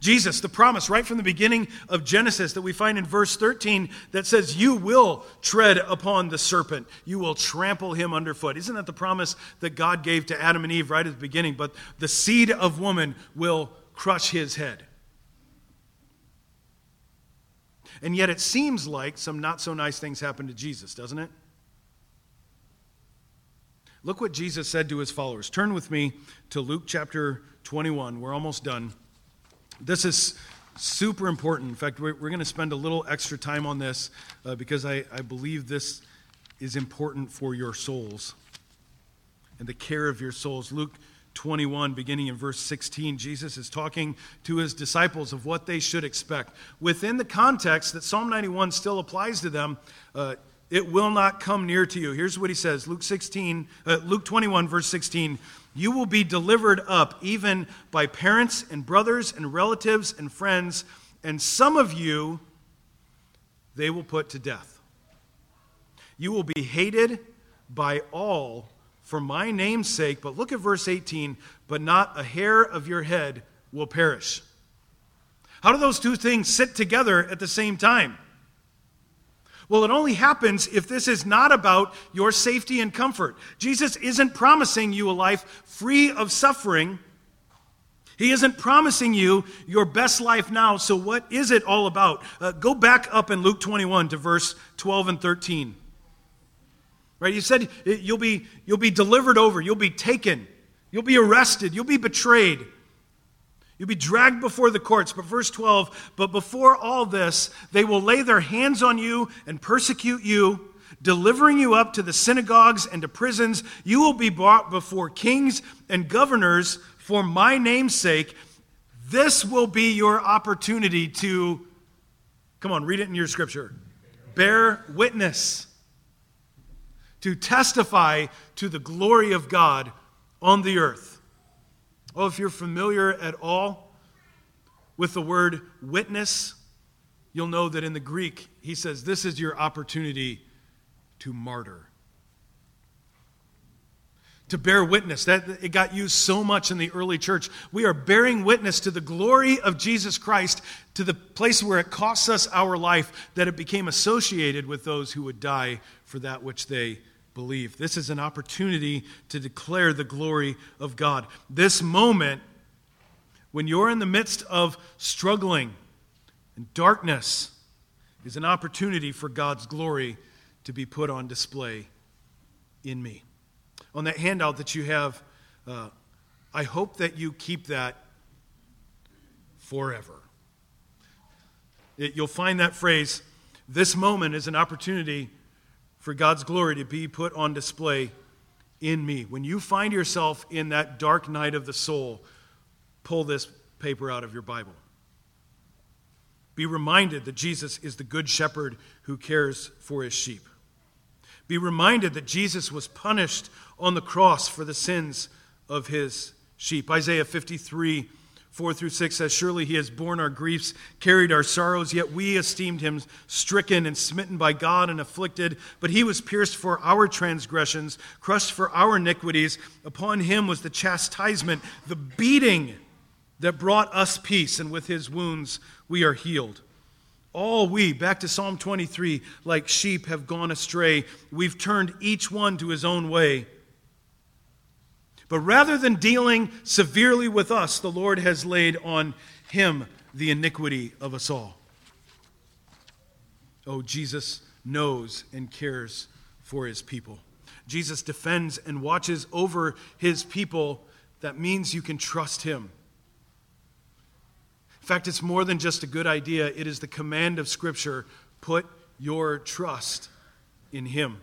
Jesus, the promise right from the beginning of Genesis that we find in verse 13 that says, You will tread upon the serpent, you will trample him underfoot. Isn't that the promise that God gave to Adam and Eve right at the beginning? But the seed of woman will crush his head. And yet it seems like some not so nice things happened to Jesus, doesn't it? Look what Jesus said to his followers. Turn with me to Luke chapter 21. We're almost done. This is super important. In fact, we're, we're going to spend a little extra time on this uh, because I, I believe this is important for your souls and the care of your souls. Luke 21, beginning in verse 16, Jesus is talking to his disciples of what they should expect. Within the context that Psalm 91 still applies to them, uh, it will not come near to you. Here's what he says Luke 16, uh, Luke 21, verse 16. You will be delivered up even by parents and brothers and relatives and friends, and some of you they will put to death. You will be hated by all for my name's sake, but look at verse 18, but not a hair of your head will perish. How do those two things sit together at the same time? Well, it only happens if this is not about your safety and comfort. Jesus isn't promising you a life free of suffering. He isn't promising you your best life now. So, what is it all about? Uh, go back up in Luke 21 to verse 12 and 13. Right? You said you'll be, you'll be delivered over, you'll be taken, you'll be arrested, you'll be betrayed. You'll be dragged before the courts. But verse 12, but before all this, they will lay their hands on you and persecute you, delivering you up to the synagogues and to prisons. You will be brought before kings and governors for my name's sake. This will be your opportunity to, come on, read it in your scripture, bear witness, to testify to the glory of God on the earth. Oh, if you're familiar at all with the word witness, you'll know that in the Greek, he says, This is your opportunity to martyr. To bear witness. That it got used so much in the early church. We are bearing witness to the glory of Jesus Christ to the place where it costs us our life, that it became associated with those who would die for that which they believe. This is an opportunity to declare the glory of God. This moment, when you're in the midst of struggling and darkness, is an opportunity for God's glory to be put on display in me. On that handout that you have, uh, I hope that you keep that forever. It, you'll find that phrase, this moment is an opportunity for God's glory to be put on display in me. When you find yourself in that dark night of the soul, pull this paper out of your Bible. Be reminded that Jesus is the good shepherd who cares for his sheep. Be reminded that Jesus was punished on the cross for the sins of his sheep. Isaiah 53 4 through 6 says, Surely he has borne our griefs, carried our sorrows, yet we esteemed him stricken and smitten by God and afflicted. But he was pierced for our transgressions, crushed for our iniquities. Upon him was the chastisement, the beating that brought us peace, and with his wounds we are healed. All we, back to Psalm 23, like sheep have gone astray. We've turned each one to his own way. But rather than dealing severely with us, the Lord has laid on him the iniquity of us all. Oh, Jesus knows and cares for his people. Jesus defends and watches over his people. That means you can trust him. In fact, it's more than just a good idea, it is the command of Scripture put your trust in him.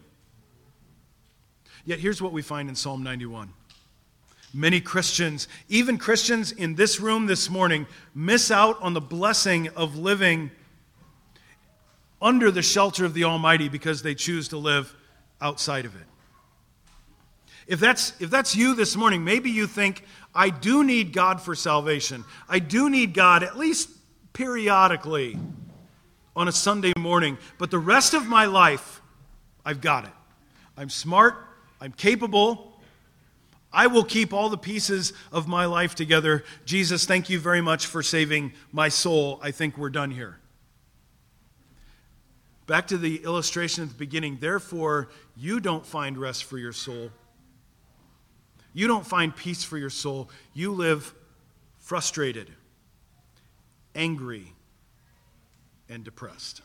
Yet here's what we find in Psalm 91. Many Christians, even Christians in this room this morning, miss out on the blessing of living under the shelter of the Almighty because they choose to live outside of it. If that's, if that's you this morning, maybe you think, I do need God for salvation. I do need God at least periodically on a Sunday morning, but the rest of my life, I've got it. I'm smart, I'm capable, I will keep all the pieces of my life together. Jesus, thank you very much for saving my soul. I think we're done here. Back to the illustration at the beginning. Therefore, you don't find rest for your soul. You don't find peace for your soul. You live frustrated, angry, and depressed.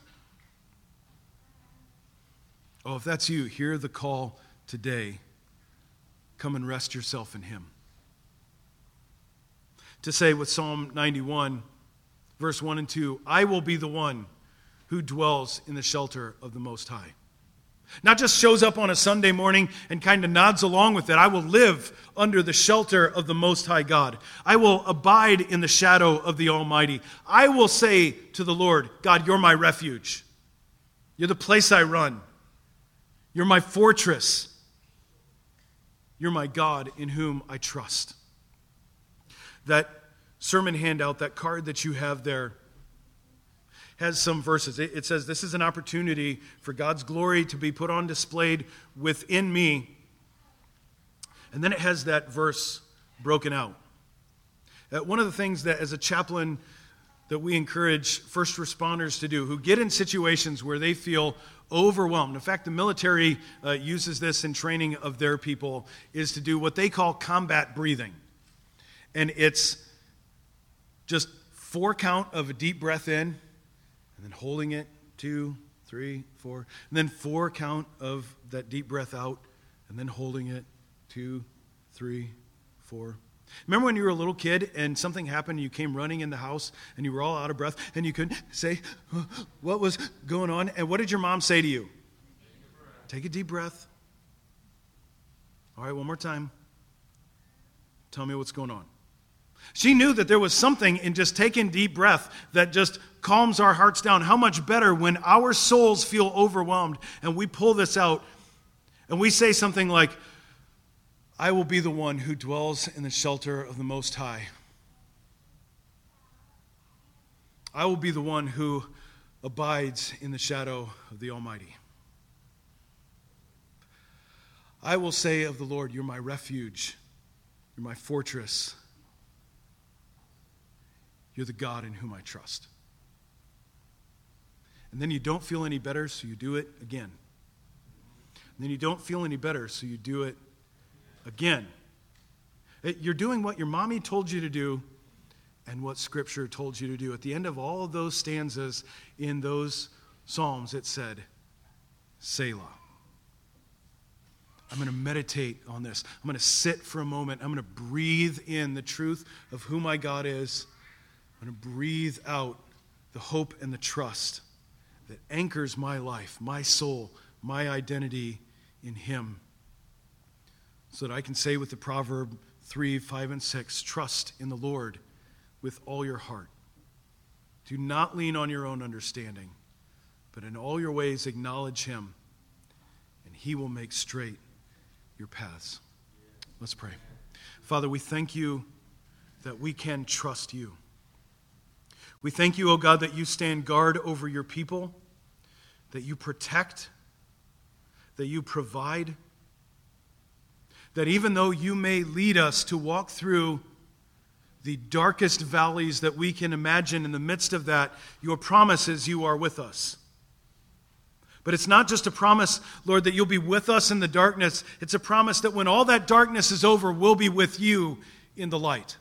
Oh, if that's you, hear the call today Come and rest yourself in Him. To say with Psalm 91, verse 1 and 2, I will be the one who dwells in the shelter of the Most High. Not just shows up on a Sunday morning and kind of nods along with it. I will live under the shelter of the Most High God. I will abide in the shadow of the Almighty. I will say to the Lord, God, you're my refuge. You're the place I run. You're my fortress. You're my God in whom I trust. That sermon handout, that card that you have there, has some verses. It says, This is an opportunity for God's glory to be put on display within me. And then it has that verse broken out. One of the things that, as a chaplain, that we encourage first responders to do who get in situations where they feel overwhelmed. In fact, the military uh, uses this in training of their people is to do what they call combat breathing. And it's just four count of a deep breath in and then holding it, two, three, four, and then four count of that deep breath out and then holding it, two, three, four, Remember when you were a little kid and something happened and you came running in the house and you were all out of breath and you couldn't say what was going on? And what did your mom say to you? Take a deep breath. All right, one more time. Tell me what's going on. She knew that there was something in just taking deep breath that just calms our hearts down. How much better when our souls feel overwhelmed and we pull this out and we say something like, I will be the one who dwells in the shelter of the Most High. I will be the one who abides in the shadow of the Almighty. I will say of the Lord, You're my refuge, you're my fortress, you're the God in whom I trust. And then you don't feel any better, so you do it again. And then you don't feel any better, so you do it again. You're doing what your mommy told you to do and what Scripture told you to do. At the end of all of those stanzas in those Psalms, it said, Selah. I'm going to meditate on this. I'm going to sit for a moment. I'm going to breathe in the truth of who my God is. I'm going to breathe out the hope and the trust that anchors my life, my soul, my identity in Him. So that I can say with the proverb 3, 5, and 6 trust in the Lord with all your heart. Do not lean on your own understanding, but in all your ways acknowledge Him, and He will make straight your paths. Let's pray. Father, we thank you that we can trust you. We thank you, O oh God, that you stand guard over your people, that you protect, that you provide, that even though you may lead us to walk through the darkest valleys that we can imagine, in the midst of that, your promise is you are with us. But it's not just a promise, Lord, that you'll be with us in the darkness. It's a promise that when all that darkness is over, we'll be with you in the light.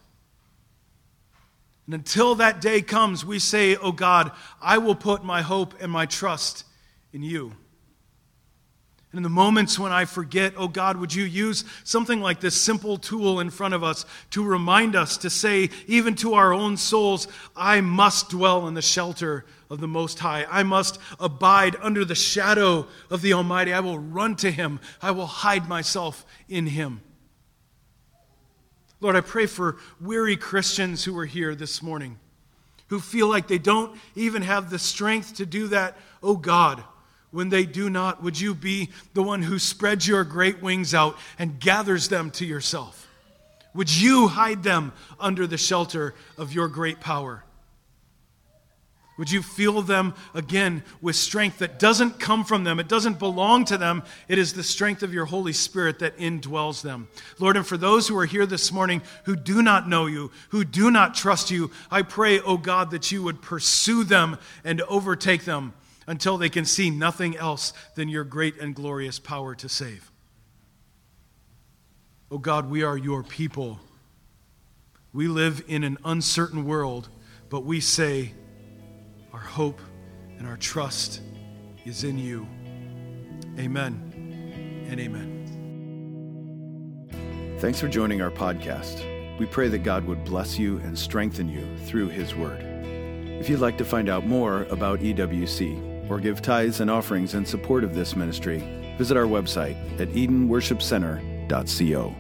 And until that day comes, we say, Oh God, I will put my hope and my trust in you. And in the moments when I forget, oh God, would you use something like this simple tool in front of us to remind us to say, even to our own souls, I must dwell in the shelter of the Most High. I must abide under the shadow of the Almighty. I will run to Him. I will hide myself in Him. Lord, I pray for weary Christians who are here this morning, who feel like they don't even have the strength to do that. Oh God, when they do not, would you be the one who spreads your great wings out and gathers them to yourself? Would you hide them under the shelter of your great power? Would you feel them again with strength that doesn't come from them? It doesn't belong to them. It is the strength of your Holy Spirit that indwells them. Lord, and for those who are here this morning who do not know you, who do not trust you, I pray, oh God, that you would pursue them and overtake them until they can see nothing else than your great and glorious power to save. Oh God, we are your people. We live in an uncertain world, but we say our hope and our trust is in you. Amen and amen. Thanks for joining our podcast. We pray that God would bless you and strengthen you through His Word. If you'd like to find out more about EWC, or give tithes and offerings in support of this ministry, visit our website at EdenWorshipCenter.co.